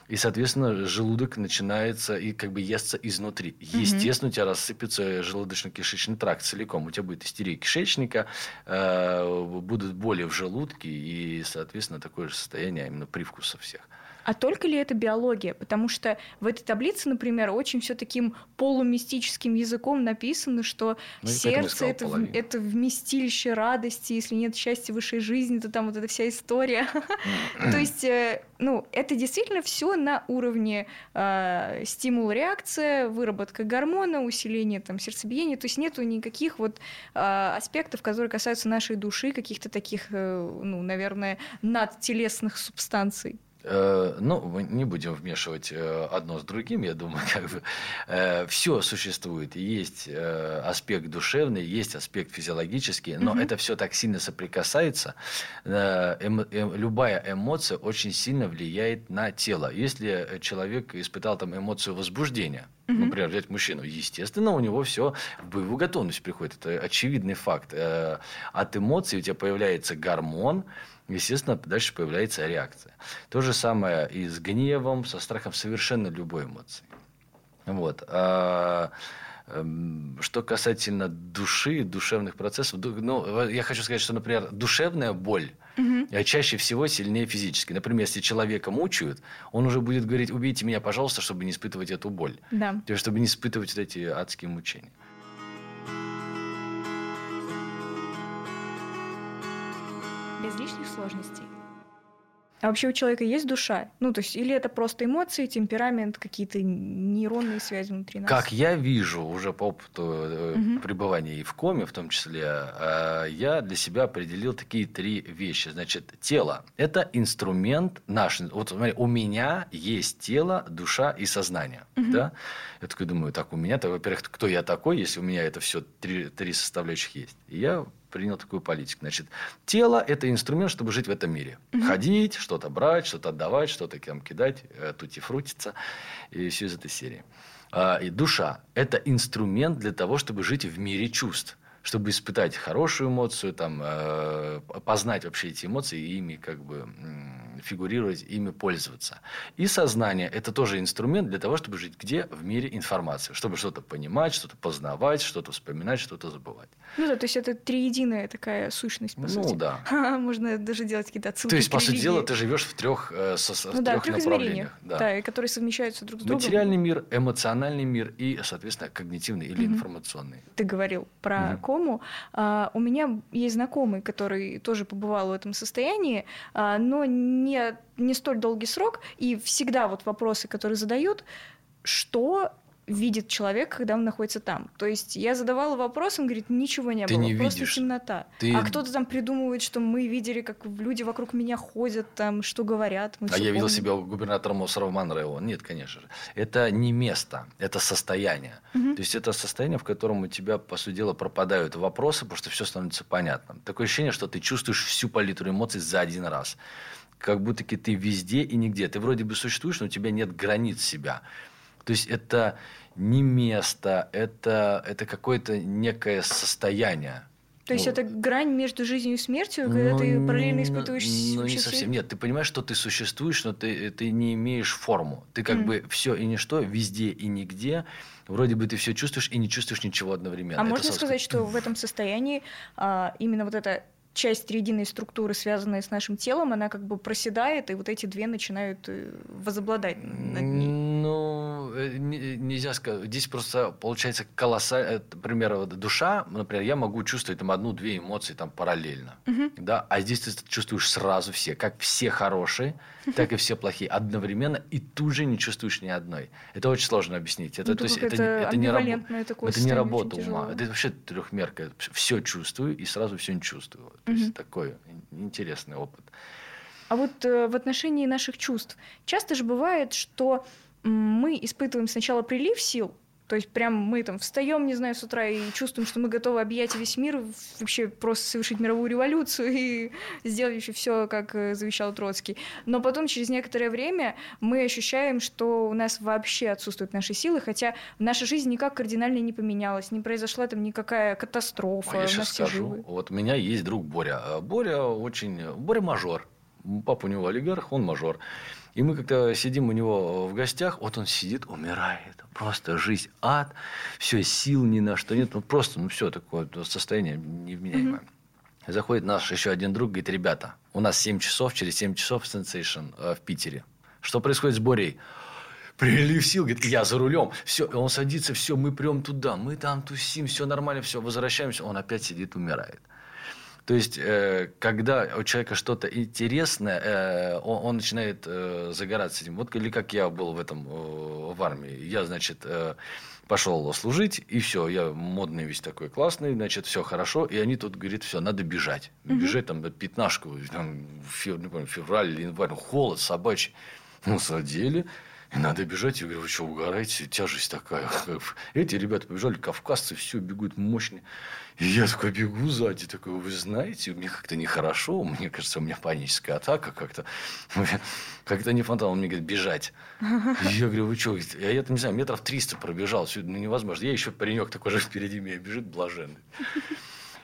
и, соответственно, желудок начинается и как бы естся изнутри. Угу. Естественно, у тебя рассыпется желудочно-кишечный тракт целиком. У тебя будет истерия кишечника, э, будут боли в желудке и, соответственно, такое же состояние а именно привкуса всех. А только ли это биология? Потому что в этой таблице, например, очень все таким полумистическим языком написано, что ну, сердце это, в, это вместилище радости, если нет счастья в высшей жизни, то там вот эта вся история. То есть, э, ну, это действительно все на уровне э, стимул-реакция, выработка гормона, усиление там сердцебиения. То есть нету никаких вот э, аспектов, которые касаются нашей души, каких-то таких, ну, наверное, надтелесных субстанций. Э, ну, мы не будем вмешивать э, одно с другим, я думаю, как бы э, все существует. Есть аспект душевный, есть аспект физиологический, но угу. это все так сильно соприкасается. Эмо, любая эмоция очень сильно влияет на тело. Если человек испытал там эмоцию возбуждения, угу. например, взять мужчину, естественно, у него все в боевую готовность приходит. Это очевидный факт. От эмоций у тебя появляется гормон, естественно, дальше появляется реакция. То же самое и с гневом, со страхом совершенно любой эмоции. Вот. А, эм, что касательно души, душевных процессов, ну, я хочу сказать, что, например, душевная боль угу. чаще всего сильнее физически. Например, если человека мучают, он уже будет говорить, убейте меня, пожалуйста, чтобы не испытывать эту боль. Да. То есть, чтобы не испытывать вот эти адские мучения. Без лишних сложностей. А вообще у человека есть душа? Ну, то есть, или это просто эмоции, темперамент, какие-то нейронные связи внутри нас? Как я вижу уже по опыту угу. пребывания и в коме, в том числе, э, я для себя определил такие три вещи. Значит, тело – это инструмент наш. Вот смотри, у меня есть тело, душа и сознание. Угу. Да? Я такой думаю, так, у меня-то, во-первых, кто я такой, если у меня это все три, три составляющих есть? И я принял такую политику. Значит, тело – это инструмент, чтобы жить в этом мире. Угу. Ходить, что-то брать, что-то отдавать, что-то там кидать, э, тути-фрутиться и все из этой серии. А, и душа – это инструмент для того, чтобы жить в мире чувств чтобы испытать хорошую эмоцию, там, э, познать вообще эти эмоции и ими как бы фигурировать, ими пользоваться. И сознание – это тоже инструмент для того, чтобы жить где? В мире информации. Чтобы что-то понимать, что-то познавать, что-то вспоминать, что-то забывать. Ну да, то есть это триединая такая сущность, по ну, сути. Ну да. Можно даже делать какие-то отсылки То есть, по сути дела, ты живешь в трех, э, со, ну, в да, трех, трех направлениях. Да. да, и которые совмещаются друг с другом. Материальный мир, эмоциональный мир и, соответственно, когнитивный или угу. информационный. Ты говорил про угу кому. А, у меня есть знакомый, который тоже побывал в этом состоянии, а, но не, не столь долгий срок, и всегда вот вопросы, которые задают, что видит человек, когда он находится там. То есть я задавала вопрос, он говорит, ничего не Ты было, не просто видишь. темнота. Ты... А кто-то там придумывает, что мы видели, как люди вокруг меня ходят, там, что говорят. Мы а я помним. видел себя губернатором острова Манрео. Нет, конечно же. Это не место, это состояние. Угу. То есть это состояние, в котором у тебя, по сути дела, пропадают вопросы, потому что все становится понятным. Такое ощущение, что ты чувствуешь всю палитру эмоций за один раз. Как будто ты везде и нигде. Ты вроде бы существуешь, но у тебя нет границ себя. То есть это не место, это, это какое-то некое состояние. То есть ну, это грань между жизнью и смертью, когда ну, ты параллельно испытываешь Ну, не совсем. Нет, ты понимаешь, что ты существуешь, но ты, ты не имеешь форму. Ты как mm. бы все и ничто, везде и нигде. Вроде бы ты все чувствуешь и не чувствуешь ничего одновременно. А это можно сказать, что в этом состоянии а, именно вот это часть триединой структуры, связанная с нашим телом, она как бы проседает, и вот эти две начинают э, возобладать над ней. Ну, э, нельзя сказать. Здесь просто получается колоссально. Например, душа, например, я могу чувствовать там одну-две эмоции там параллельно. Угу. Да? А здесь ты чувствуешь сразу все. Как все хорошие, так и все плохие. Одновременно и тут же не чувствуешь ни одной. Это очень сложно объяснить. Это, ну, то есть, это, это, не, раб... это не работа ума. Это вообще трехмерка. Все чувствую и сразу все не чувствую. То есть такой интересный опыт. А вот э, в отношении наших чувств часто же бывает, что мы испытываем сначала прилив сил, то есть прям мы там встаем, не знаю, с утра и чувствуем, что мы готовы объять весь мир, вообще просто совершить мировую революцию и сделать еще все, как э, завещал Троцкий. Но потом через некоторое время мы ощущаем, что у нас вообще отсутствуют наши силы, хотя наша жизнь никак кардинально не поменялась, не произошла там никакая катастрофа. Я сейчас скажу. Живы. Вот у меня есть друг Боря. А Боря очень... Боря мажор. Папа у него олигарх, он мажор. И мы как-то сидим у него в гостях, вот он сидит, умирает. Просто жизнь ад, все, сил ни на что нет. Ну, просто, ну, все такое состояние невменяемое. Mm-hmm. Заходит наш еще один друг, говорит, ребята, у нас 7 часов, через 7 часов сенсейшн э, в Питере. Что происходит с Борей? прилив сил, говорит, я за рулем. Все, он садится, все, мы прям туда, мы там тусим, все нормально, все, возвращаемся, он опять сидит, умирает. То есть, э, когда у человека что-то интересное, э, он, начинает э, загораться этим. Вот или как я был в этом в армии. Я, значит, пошел служить, и все, я модный весь такой классный, значит, все хорошо, и они тут говорят, все, надо бежать. Бежать там пятнашку, там, не помню, февраль или январь, холод собачий. Ну, садили, и надо бежать. Я говорю, вы что, угораете? Тяжесть такая. Эти ребята побежали, кавказцы, все, бегут мощные. И я такой бегу сзади, такой, вы знаете, мне как-то нехорошо, мне кажется, у меня паническая атака как-то. Как-то не фонтан, он мне говорит, бежать. И я говорю, вы что? Я, я не знаю, метров 300 пробежал, все, ну, невозможно. Я еще паренек такой же впереди меня бежит, блаженный.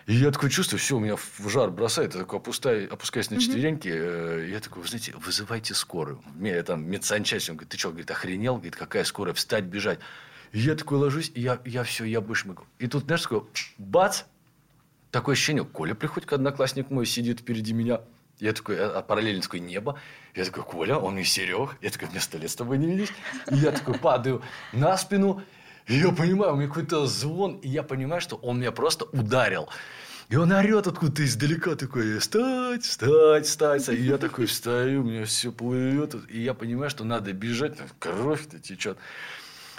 И я такой чувствую, все, у меня в жар бросает, я такой опускаюсь, опускаюсь на четвереньки, mm-hmm. я такой, вы знаете, вызывайте скорую. Мне там медсанчасть, он говорит, ты что, говорит, охренел? Говорит, какая скорая, встать, бежать. И я такой ложусь, и я, я все, я больше могу. И тут, знаешь, такой, бац, такое ощущение, Коля приходит, одноклассник мой, сидит впереди меня. Я такой, а, а параллельно такое небо. Я такой, Коля, он и Серег. Я такой, мне сто лет с тобой не виделись. И я такой падаю на спину. И я понимаю, у меня какой-то звон. И я понимаю, что он меня просто ударил. И он орет откуда-то издалека такой, встать, встать, встать. И я такой встаю, у меня все плывет. И я понимаю, что надо бежать, кровь-то течет.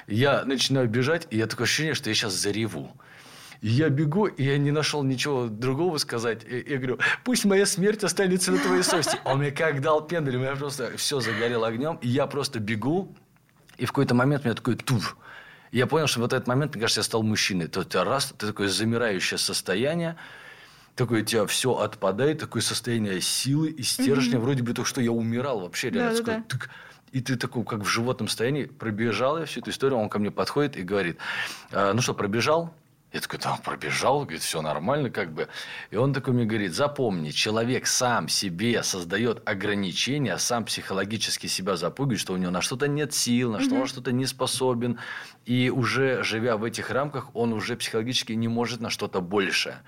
Я начинаю бежать, и я такое ощущение, что я сейчас зареву. И я бегу, и я не нашел ничего другого сказать. И я говорю, пусть моя смерть останется на твоей совести. Он мне как дал пендель, у меня просто все загорело огнем. И я просто бегу, и в какой-то момент у меня такой туф. Я понял, что в этот момент, мне кажется, я стал мужчиной. То ты раз, ты такое замирающее состояние, такое у тебя все отпадает, такое состояние силы и стержня. Mm-hmm. Вроде бы только что я умирал вообще. Реально, да, да, да. И ты такой, как в животном состоянии, пробежал я всю эту историю, он ко мне подходит и говорит, «А, ну что, пробежал? Я такой, там, пробежал, говорит, все нормально, как бы. И он такой мне говорит, запомни, человек сам себе создает ограничения, сам психологически себя запугивает, что у него на что-то нет сил, на что он что-то не способен. И уже живя в этих рамках, он уже психологически не может на что-то большее.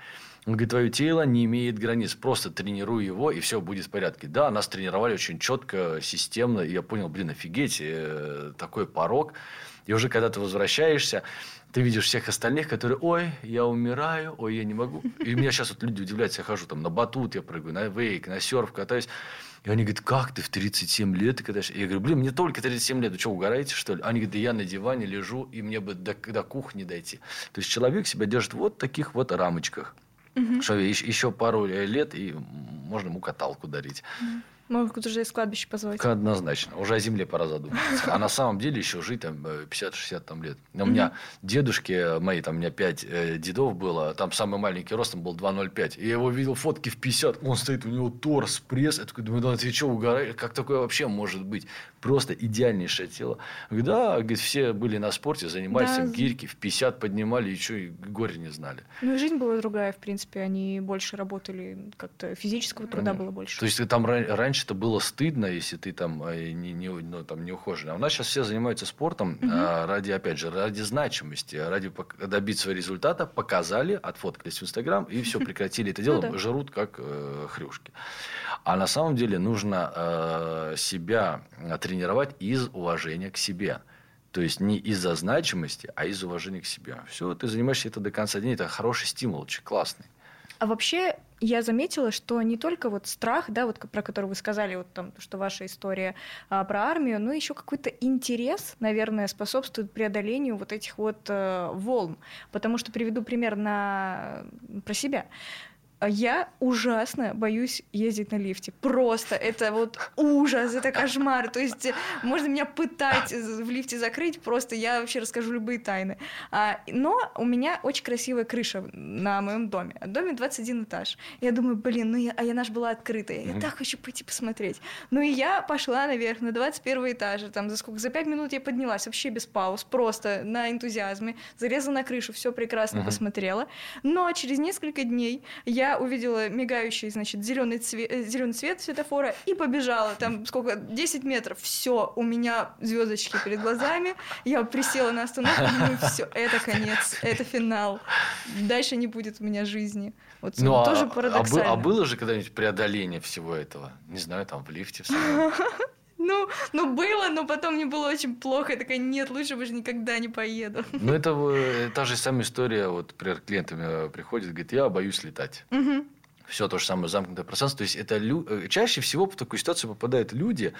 Он говорит, твое тело не имеет границ, просто тренируй его, и все будет в порядке. Да, нас тренировали очень четко, системно, и я понял, блин, офигеть, э, такой порог. И уже когда ты возвращаешься, ты видишь всех остальных, которые, ой, я умираю, ой, я не могу. И меня сейчас вот люди удивляются, я хожу там на батут, я прыгаю, на вейк, на серф катаюсь. И они говорят, как ты в 37 лет катаешься? Я говорю, блин, мне только 37 лет, вы что, угораете, что ли? Они говорят, да я на диване лежу, и мне бы до, до кухни дойти. То есть человек себя держит вот в таких вот рамочках. Угу. Что еще пару лет, и можно ему каталку дарить. Угу. Могут уже из кладбища позвать. Однозначно. Уже о земле пора задуматься. А на самом деле еще жить там 50-60 э, там лет. У меня дедушки мои, там у меня 5 э, дедов было, там самый маленький ростом был 2,05. И я его видел фотки в 50, он стоит, у него торс, пресс. Я такой думаю, да ты что, угораешь? Как такое вообще может быть? Просто идеальнейшее тело. Говорит, да, говорит, все были на спорте, занимались да. гирьки, в 50 поднимали, и что, и горе не знали. Ну, и жизнь была другая, в принципе. Они больше работали, как-то физического труда ну, было больше. То есть, там раньше это было стыдно, если ты там э, не, не, ну, там, не ухоженный. А у нас сейчас все занимаются спортом угу. ради, опять же, ради значимости, ради добиться результата, показали, отфоткались в Инстаграм, и все, прекратили это дело, ну, да. жрут как э, хрюшки. А на самом деле нужно э, себя тренировать из уважения к себе. То есть не из-за значимости, а из уважения к себе. Все, ты занимаешься это до конца дня, это хороший стимул, очень классный. А вообще я заметила, что не только вот страх, да, вот про который вы сказали, вот там, что ваша история а, про армию, но еще какой-то интерес, наверное, способствует преодолению вот этих вот э, волн. Потому что приведу пример на про себя. Я ужасно боюсь ездить на лифте. Просто это вот ужас, это кошмар. То есть можно меня пытать в лифте закрыть, просто я вообще расскажу любые тайны. А, но у меня очень красивая крыша на моем доме. В доме 21 этаж. Я думаю, блин, ну я, а я наш была открытая. Я так хочу пойти посмотреть. Ну и я пошла наверх на 21 этаж. Там за сколько? За 5 минут я поднялась вообще без пауз, просто на энтузиазме. Залезла на крышу, все прекрасно посмотрела. Но через несколько дней я я увидела мигающий, значит, зеленый цвет, э, зеленый цвет светофора и побежала. Там сколько? 10 метров. Все, у меня звездочки перед глазами. Я присела на остановку, думаю, все, это конец, это финал. Дальше не будет у меня жизни. Вот ну, тоже а, парадоксально. А, а было же когда-нибудь преодоление всего этого? Не знаю, там в лифте. В ну, ну было, но потом мне было очень плохо. Я такая, нет, лучше бы же никогда не поеду. Ну, это э, та же самая история. Вот, например, клиентами э, приходит, говорит, я боюсь летать. Угу. Все то же самое замкнутое пространство. То есть, это лю... Э, чаще всего в такую ситуацию попадают люди,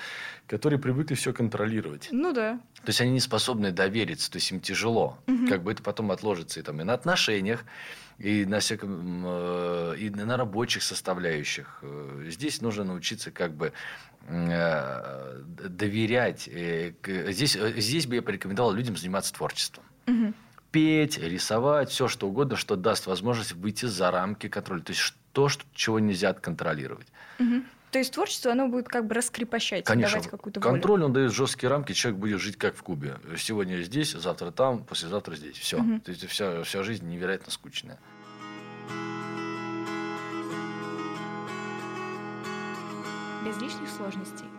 которые привыкли все контролировать. Ну да. То есть, они не способны довериться, то есть, им тяжело. Угу. Как бы это потом отложится и, там, и на отношениях, и на, всяком, и на рабочих составляющих. Здесь нужно научиться как бы Э, доверять. Э, здесь, э, здесь бы я порекомендовал людям заниматься творчеством. Угу. Петь, рисовать, все что угодно, что даст возможность выйти за рамки контроля. То есть то, что, чего нельзя контролировать. Угу. То есть творчество, оно будет как бы раскрепощать, Конечно. давать какую-то волю. Контроль, он дает жесткие рамки, человек будет жить как в Кубе. Сегодня здесь, завтра там, послезавтра здесь. Все. Угу. То есть вся, вся жизнь невероятно скучная. без лишних сложностей.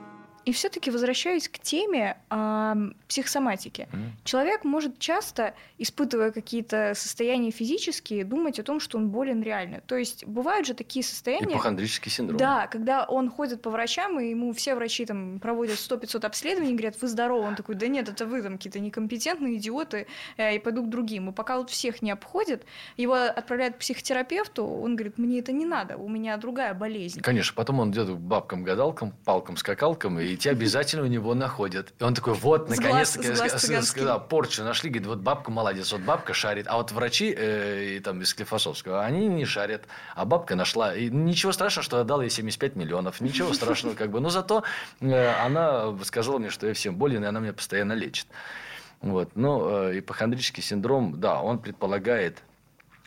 И все-таки возвращаюсь к теме э, психосоматики. Mm. Человек может часто, испытывая какие-то состояния физические, думать о том, что он болен реально. То есть бывают же такие состояния... Ипохондрический синдром. Да, когда он ходит по врачам, и ему все врачи там проводят 100-500 обследований, говорят, вы здоровы. Он такой, да нет, это вы там какие-то некомпетентные идиоты, э, и пойду к другим. И пока вот всех не обходят, его отправляют к психотерапевту, он говорит, мне это не надо, у меня другая болезнь. Конечно, потом он идет к бабкам-гадалкам, палкам-скакалкам, и тебя обязательно у него находят. И он такой, вот, наконец-то, да, порчу нашли, говорит, вот бабка молодец, вот бабка шарит. А вот врачи э, и, там, из Склифосовского, они не шарят. А бабка нашла. И ничего страшного, что отдал ей 75 миллионов. Ничего страшного, как бы. Но зато э, она сказала мне, что я всем болен, и она меня постоянно лечит. Вот. Ну, э, ипохондрический синдром, да, он предполагает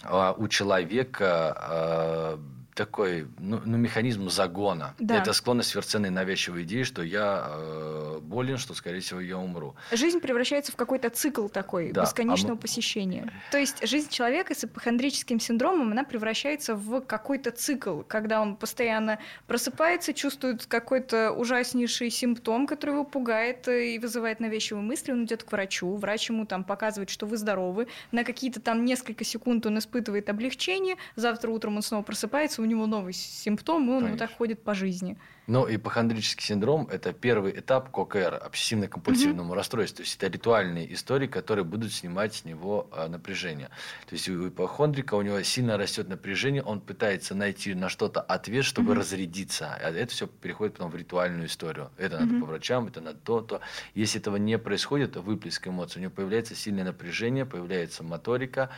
э, у человека э, такой ну, ну, механизм загона. Да. Это склонность верценной навязчивой идеи, что я э, болен, что, скорее всего, я умру. Жизнь превращается в какой-то цикл такой, да. бесконечного а мы... посещения. То есть жизнь человека с ипохондрическим синдромом, она превращается в какой-то цикл, когда он постоянно просыпается, чувствует какой-то ужаснейший симптом, который его пугает и вызывает навязчивые мысли, он идет к врачу, врач ему там показывает, что вы здоровы, на какие-то там несколько секунд он испытывает облегчение, завтра утром он снова просыпается, у него новый симптом, и он Конечно. вот так ходит по жизни. Но ипохондрический синдром – это первый этап КОКР, обсессивно-компульсивному угу. расстройству. То есть, это ритуальные истории, которые будут снимать с него а, напряжение. То есть, у ипохондрика у него сильно растет напряжение, он пытается найти на что-то ответ, чтобы угу. разрядиться. А это все переходит потом в ритуальную историю. Это надо угу. по врачам, это надо то, то. Если этого не происходит, выплеск эмоций, у него появляется сильное напряжение, появляется моторика,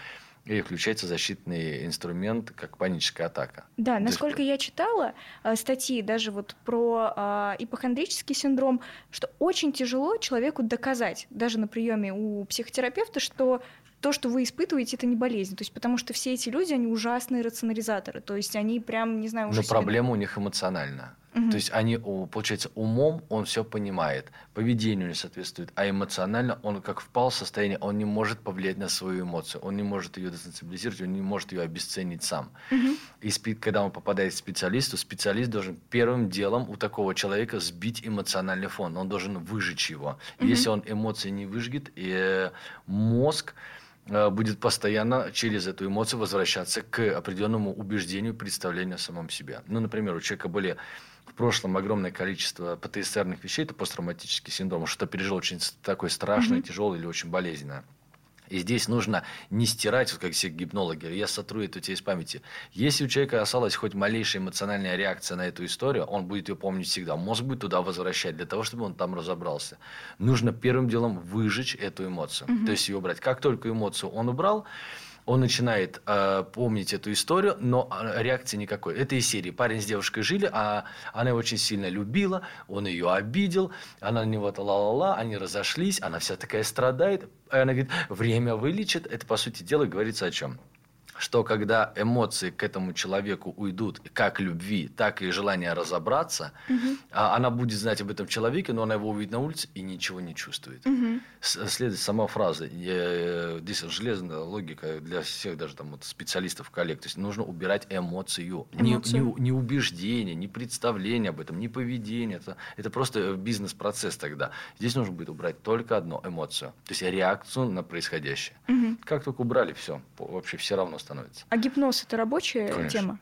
и включается защитный инструмент, как паническая атака. Да, насколько есть... я читала э, статьи даже вот про э, ипохондрический синдром, что очень тяжело человеку доказать, даже на приеме у психотерапевта, что то, что вы испытываете, это не болезнь. То есть, потому что все эти люди, они ужасные рационализаторы. То есть, они прям, не знаю, уже Но себе... проблема у них эмоциональная. Угу. То есть, они, получается, умом он все понимает, поведению не соответствует, а эмоционально он как впал в состояние, он не может повлиять на свою эмоцию, он не может ее десенсибилизировать, он не может ее обесценить сам. Угу. И когда он попадает к специалисту, специалист должен первым делом у такого человека сбить эмоциональный фон, он должен выжечь его. Угу. Если он эмоции не выжгет, и э, мозг Э, будет постоянно через эту эмоцию возвращаться к определенному убеждению, представлению о самом себе. Ну, например, у человека были в прошлом огромное количество ПТСРных вещей, это посттравматический синдром, что пережил очень такой страшный, mm-hmm. тяжелый или очень болезненное. И здесь нужно не стирать, вот как все гипнологи, я сотру это у тебя из памяти. Если у человека осталась хоть малейшая эмоциональная реакция на эту историю, он будет ее помнить всегда. Мозг будет туда возвращать для того, чтобы он там разобрался. Нужно первым делом выжечь эту эмоцию. Угу. То есть ее убрать. Как только эмоцию он убрал, он начинает э, помнить эту историю, но а, реакции никакой. Это из серии. Парень с девушкой жили, а она его очень сильно любила, он ее обидел, она на него ла-ла-ла, они разошлись, она вся такая страдает. И она говорит, время вылечит. Это, по сути дела, говорится о чем? Что когда эмоции к этому человеку уйдут, как любви, так и желание разобраться, угу. она будет знать об этом человеке, но она его увидит на улице и ничего не чувствует. Угу. Следует сама фраза. Здесь железная логика для всех даже там вот специалистов, коллег. То есть нужно убирать эмоцию. эмоцию. Не, не, не убеждение, не представление об этом, не поведение. Это, это просто бизнес-процесс тогда. Здесь нужно будет убрать только одну эмоцию. То есть реакцию на происходящее. Угу. Как только убрали, все. Вообще все равно становится. А гипноз это рабочая Конечно. тема?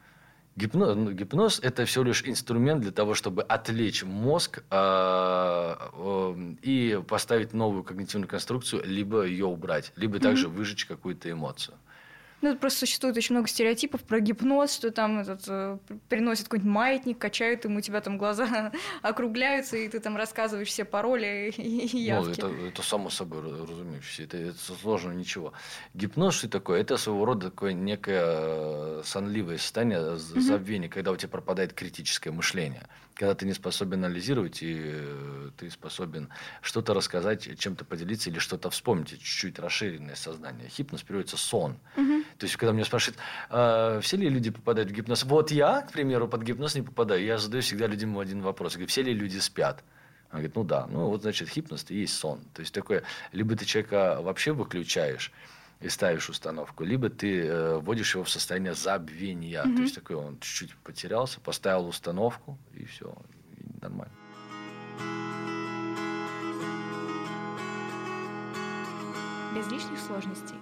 Гипноз, ну, гипноз – это всего лишь инструмент для того, чтобы отвлечь мозг э, э, и поставить новую когнитивную конструкцию, либо ее убрать, либо mm-hmm. также выжечь какую-то эмоцию. Ну, просто существует очень много стереотипов про гипноз, что там этот, э, приносит какой-нибудь маятник, качают ему, у тебя там глаза округляются, и ты там рассказываешь все пароли и ну, явки. Ну, это, это само собой разумеется. Это, это сложно ничего. Гипноз что такое? Это своего рода такое некое э, сонливое состояние, забвение, угу. когда у тебя пропадает критическое мышление когда ты не способен анализировать, и э, ты способен что-то рассказать, чем-то поделиться или что-то вспомнить, чуть-чуть расширенное сознание. Хипноз переводится сон. Угу. То есть, когда меня спрашивают, а, все ли люди попадают в гипноз? Вот я, к примеру, под гипноз не попадаю. Я задаю всегда людям один вопрос. Я говорю, все ли люди спят? Она говорит, ну да, ну вот значит гипноз и есть сон. То есть такое, либо ты человека вообще выключаешь, и ставишь установку, либо ты э, вводишь его в состояние забвения. Mm-hmm. То есть такой он чуть-чуть потерялся, поставил установку, и все, и нормально. Без лишних сложностей.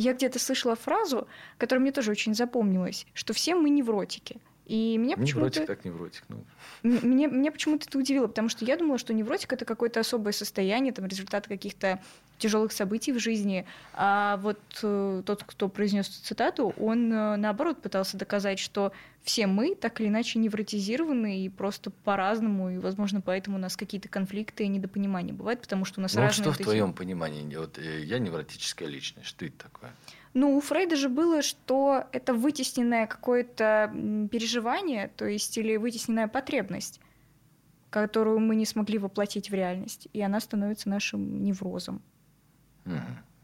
Я где-то слышала фразу, которая мне тоже очень запомнилась, что все мы невротики. И меня невротик так невротик. Ну. Мне, меня почему-то это удивило, потому что я думала, что невротик это какое-то особое состояние, там, результат каких-то тяжелых событий в жизни. А вот э, тот, кто произнес цитату, он э, наоборот пытался доказать, что все мы так или иначе невротизированы и просто по-разному, и, возможно, поэтому у нас какие-то конфликты и недопонимания бывают, потому что у нас ну, разные... Что вот в твоем понимании? Вот э, я невротическая личность. Что это такое? Ну, у Фрейда же было, что это вытесненное какое-то переживание, то есть или вытесненная потребность, которую мы не смогли воплотить в реальность, и она становится нашим неврозом.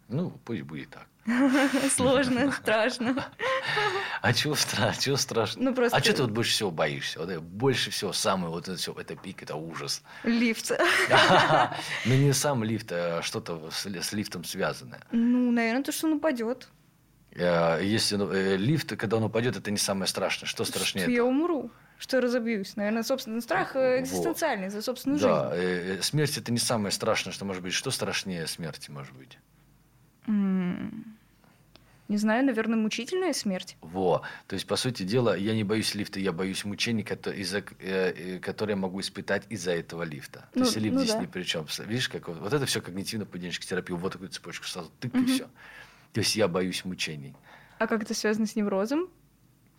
Ну, пусть будет так. Сложно, страшно. А чего, стра чего страшно? Ну, просто... А что ты вот больше всего боишься? Вот, больше всего самый вот это все, это пик, это ужас. Лифт. Ну, не сам лифт, а что-то с лифтом связанное. Ну, наверное, то, что он упадет. Э, если ну, э, лифт, когда он упадет, это не самое страшное. Что страшнее? Что я умру что разобьюсь. Наверное, собственный страх э, экзистенциальный вот. за собственную да, жизнь. Да, смерть это не самое страшное, что может быть. Что страшнее смерти может быть? Не знаю, наверное, мучительная смерть. Во. То есть, по сути дела, я не боюсь лифта, я боюсь мучений, из-за, э, которые я могу испытать из-за этого лифта. Ну, То есть, лифт ну, здесь да. ни при чем. Видишь, как вот, вот это все когнитивно-поведенческая терапия. Вот такую цепочку сразу тык, угу. и все. То есть, я боюсь мучений. А как это связано с неврозом?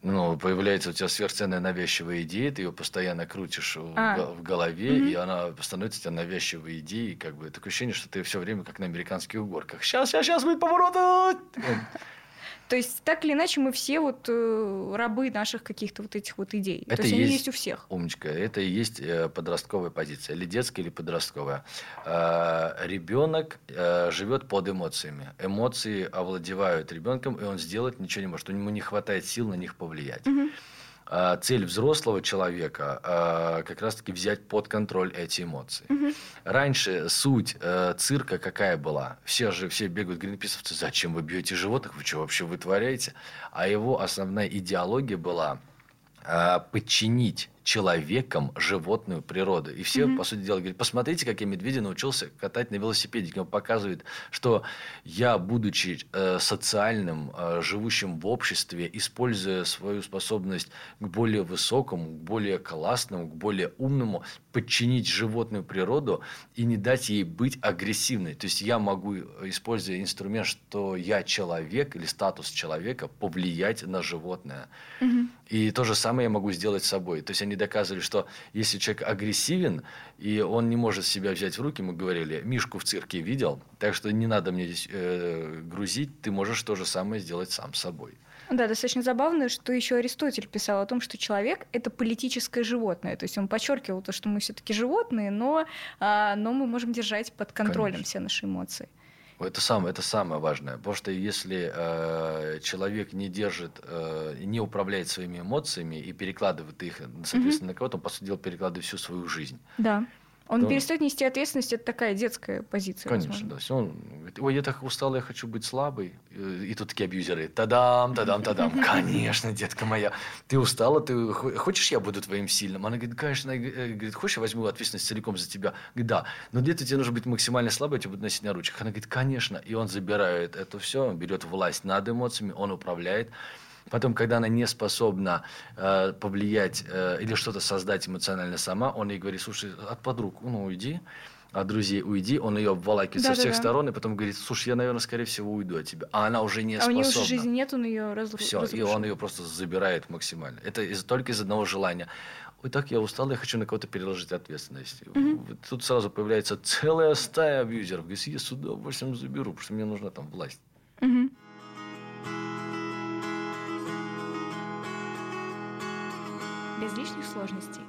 ну, появляется у тебя сверхценная навязчивая идея, ты ее постоянно крутишь а. в, голове, mm-hmm. и она становится у тебя навязчивой идеей, как бы такое ощущение, что ты все время как на американских угорках. Сейчас, сейчас, сейчас будет поворот! То есть, так или иначе, мы все вот э, рабы наших каких-то вот этих вот идей. Это То есть, есть, они есть у всех. Умничка. Это и есть э, подростковая позиция. Или детская, или подростковая. Э, ребенок живет под эмоциями. Эмоции овладевают ребенком, и он сделать ничего не может. У него не хватает сил на них повлиять. Угу. А, цель взрослого человека а, как раз-таки взять под контроль эти эмоции. Угу. Раньше суть э, цирка какая была? Все же все бегают гринписовцы, зачем вы бьете животных, вы что вообще вытворяете? А его основная идеология была подчинить человеком животную природу. И все, mm-hmm. по сути дела, говорят, посмотрите, как я медведя научился катать на велосипеде. Он показывает, что я, будучи э, социальным, э, живущим в обществе, используя свою способность к более высокому, к более классному, к более умному, подчинить животную природу и не дать ей быть агрессивной. То есть я могу, используя инструмент, что я человек или статус человека, повлиять на животное. Mm-hmm. И то же самое я могу сделать с собой. То есть они доказывали, что если человек агрессивен, и он не может себя взять в руки, мы говорили, Мишку в цирке видел, так что не надо мне здесь э, грузить, ты можешь то же самое сделать сам с собой. Да, достаточно забавно, что еще Аристотель писал о том, что человек это политическое животное. То есть он подчеркивал то, что мы все-таки животные, но, а, но мы можем держать под контролем Конечно. все наши эмоции. Это самое, это самое важное. Потому что если э, человек не держит, э, не управляет своими эмоциями и перекладывает их, соответственно, mm-hmm. на кого-то, он, по сути дела, перекладывает всю свою жизнь. Да. Он то... перестает нести ответственность, это такая детская позиция. Конечно, возможно. да. Он говорит, ой, я так устал, я хочу быть слабой. И тут такие абьюзеры, тадам, тадам, тадам. Конечно, детка моя, ты устала, ты хочешь, я буду твоим сильным? Она говорит, конечно, э, говорит, хочешь, я возьму ответственность целиком за тебя? Говорит, да, но где-то тебе нужно быть максимально слабой, я тебя буду носить на ручках. Она говорит, конечно. И он забирает это все, он берет власть над эмоциями, он управляет. Потом, когда она не способна э, повлиять э, или что-то создать эмоционально сама, он ей говорит, слушай, от подруг, ну уйди, от друзей уйди, он ее обволакивает да, со всех да, сторон, и потом говорит, слушай, я, наверное, скорее всего уйду от тебя. А она уже не а способна. А у нее уже жизни нет, он ее разрушил. Все, и он ее просто забирает максимально. Это из, только из одного желания. Ой, так я устал, я хочу на кого-то переложить ответственность. Угу. Тут сразу появляется целая стая абьюзеров. Говорит, я с удовольствием заберу, потому что мне нужна там власть. Угу. Без лишних сложностей.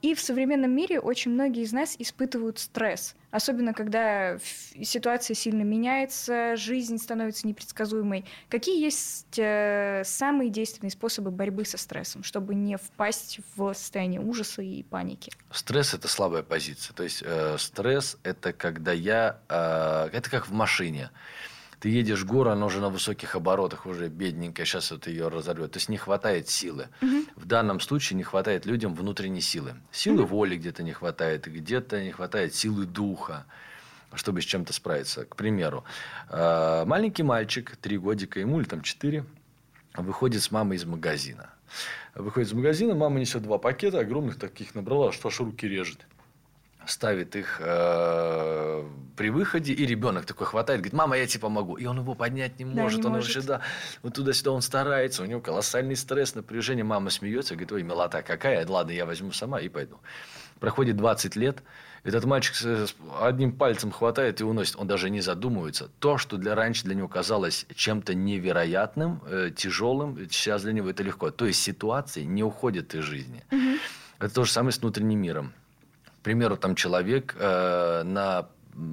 И в современном мире очень многие из нас испытывают стресс, особенно когда ситуация сильно меняется, жизнь становится непредсказуемой. Какие есть э, самые действенные способы борьбы со стрессом, чтобы не впасть в состояние ужаса и паники? Стресс это слабая позиция. То есть э, стресс это когда я, э, это как в машине ты едешь в гору, она уже на высоких оборотах, уже бедненькая, сейчас вот ее разорвет. То есть не хватает силы. Угу. В данном случае не хватает людям внутренней силы. Силы угу. воли где-то не хватает, где-то не хватает силы духа. чтобы с чем-то справиться. К примеру, э, маленький мальчик, три годика ему или там четыре, выходит с мамой из магазина. Выходит из магазина, мама несет два пакета огромных таких набрала, что аж руки режет ставит их э, при выходе, и ребенок такой хватает, говорит, мама, я тебе помогу. И он его поднять не может. Да, не он может. вообще, да, вот туда-сюда он старается, у него колоссальный стресс, напряжение. Мама смеется, говорит, ой, милота какая, ладно, я возьму сама и пойду. Проходит 20 лет, этот мальчик одним пальцем хватает и уносит. Он даже не задумывается. То, что для раньше для него казалось чем-то невероятным, э, тяжелым, сейчас для него это легко. То есть ситуации не уходят из жизни. Угу. Это то же самое с внутренним миром примеру, там человек э, на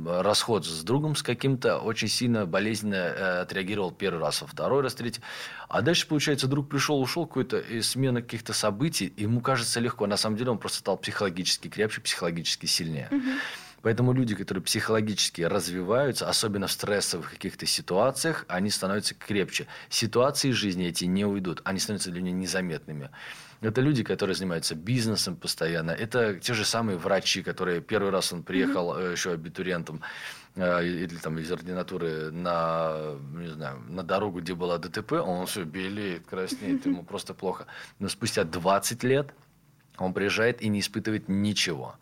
расход с другом с каким-то очень сильно болезненно э, отреагировал первый раз, а второй раз, третий. А дальше, получается, друг пришел, ушел какой-то смена каких-то событий, ему кажется легко. На самом деле он просто стал психологически крепче, психологически сильнее. Угу. Поэтому люди, которые психологически развиваются, особенно в стрессовых каких-то ситуациях, они становятся крепче. Ситуации жизни эти не уйдут, они становятся для них незаметными. Это люди, которые занимаются бизнесом постоянно. Это те же самые врачи, которые первый раз он приехал mm-hmm. еще абитуриентом э, или там из ординатуры на, не знаю, на дорогу, где была ДТП, он все белеет, краснеет, ему просто плохо. Но спустя 20 лет он приезжает и не испытывает ничего.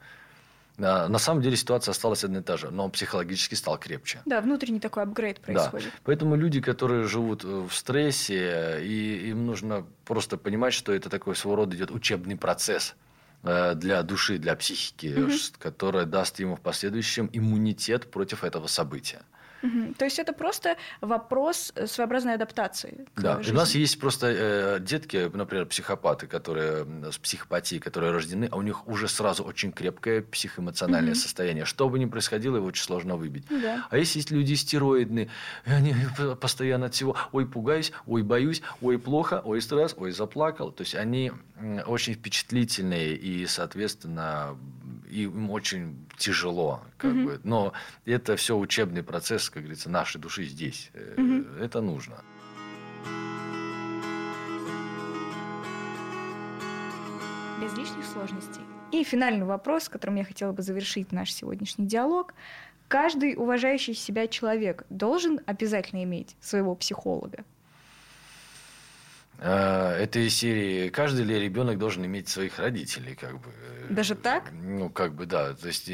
На самом деле ситуация осталась одна и та же, но он психологически стал крепче. Да, внутренний такой апгрейд происходит. Да. Поэтому люди, которые живут в стрессе, и им нужно просто понимать, что это такой своего рода идет учебный процесс э, для души, для психики, угу. которая даст ему в последующем иммунитет против этого события. Угу. То есть это просто вопрос э, своеобразной адаптации. Да, жизни. у нас есть просто э, детки, например, психопаты, которые с психопатией, которые рождены, а у них уже сразу очень крепкое психоэмоциональное угу. состояние. Что бы ни происходило, его очень сложно выбить. Да. А если есть люди стероидные, и они постоянно от всего, ой, пугаюсь, ой, боюсь, ой, плохо, ой, стресс, ой, заплакал. То есть они очень впечатлительные и, соответственно, им очень тяжело, как угу. бы. Но это все учебный процесс, как говорится, нашей души здесь. Угу. Это нужно. Без лишних сложностей. И финальный вопрос, которым я хотела бы завершить наш сегодняшний диалог. Каждый уважающий себя человек должен обязательно иметь своего психолога. А, этой серии каждый ли ребенок должен иметь своих родителей, как бы. Даже так? Ну, как бы, да. То есть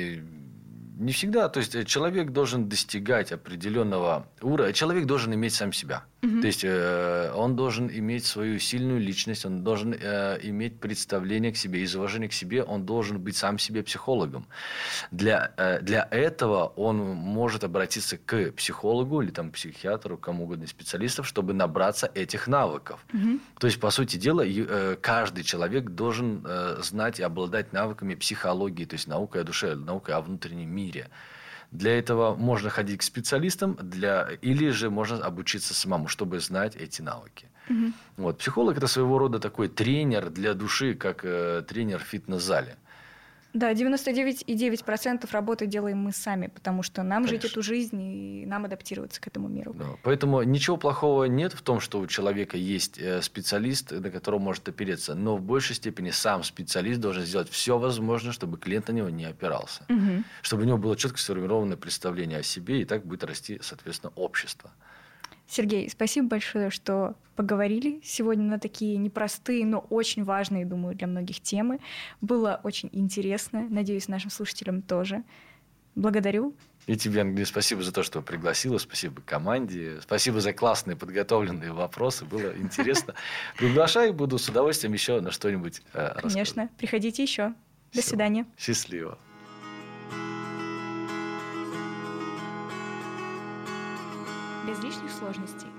не всегда. То есть человек должен достигать определенного уровня. Человек должен иметь сам себя. Угу. То есть э, он должен иметь свою сильную личность, он должен э, иметь представление к себе, из уважения к себе, он должен быть сам себе психологом. Для, э, для этого он может обратиться к психологу или там, психиатру, кому угодно специалистов, чтобы набраться этих навыков. Угу. То есть, по сути дела, э, каждый человек должен э, знать и обладать навыками психологии, то есть наукой о душе, наукой о внутреннем мире. Для этого можно ходить к специалистам, для... или же можно обучиться самому, чтобы знать эти навыки. Угу. Вот. Психолог это своего рода такой тренер для души, как э, тренер в фитнес-зале. Да, 99,9% работы делаем мы сами, потому что нам Конечно. жить эту жизнь и нам адаптироваться к этому миру. Да. Поэтому ничего плохого нет в том, что у человека есть э, специалист, на которого может опереться. Но в большей степени сам специалист должен сделать все возможное, чтобы клиент на него не опирался. Угу. Чтобы у него было четко сформированное представление о себе, и так будет расти, соответственно, общество. Сергей, спасибо большое, что поговорили сегодня на такие непростые, но очень важные, думаю, для многих темы. Было очень интересно. Надеюсь, нашим слушателям тоже. Благодарю. И тебе, Ангелина, спасибо за то, что пригласила, спасибо команде, спасибо за классные подготовленные вопросы, было интересно. Приглашаю, буду с удовольствием еще на что-нибудь э, Конечно, приходите еще. До свидания. Счастливо. Без лишних сложностей.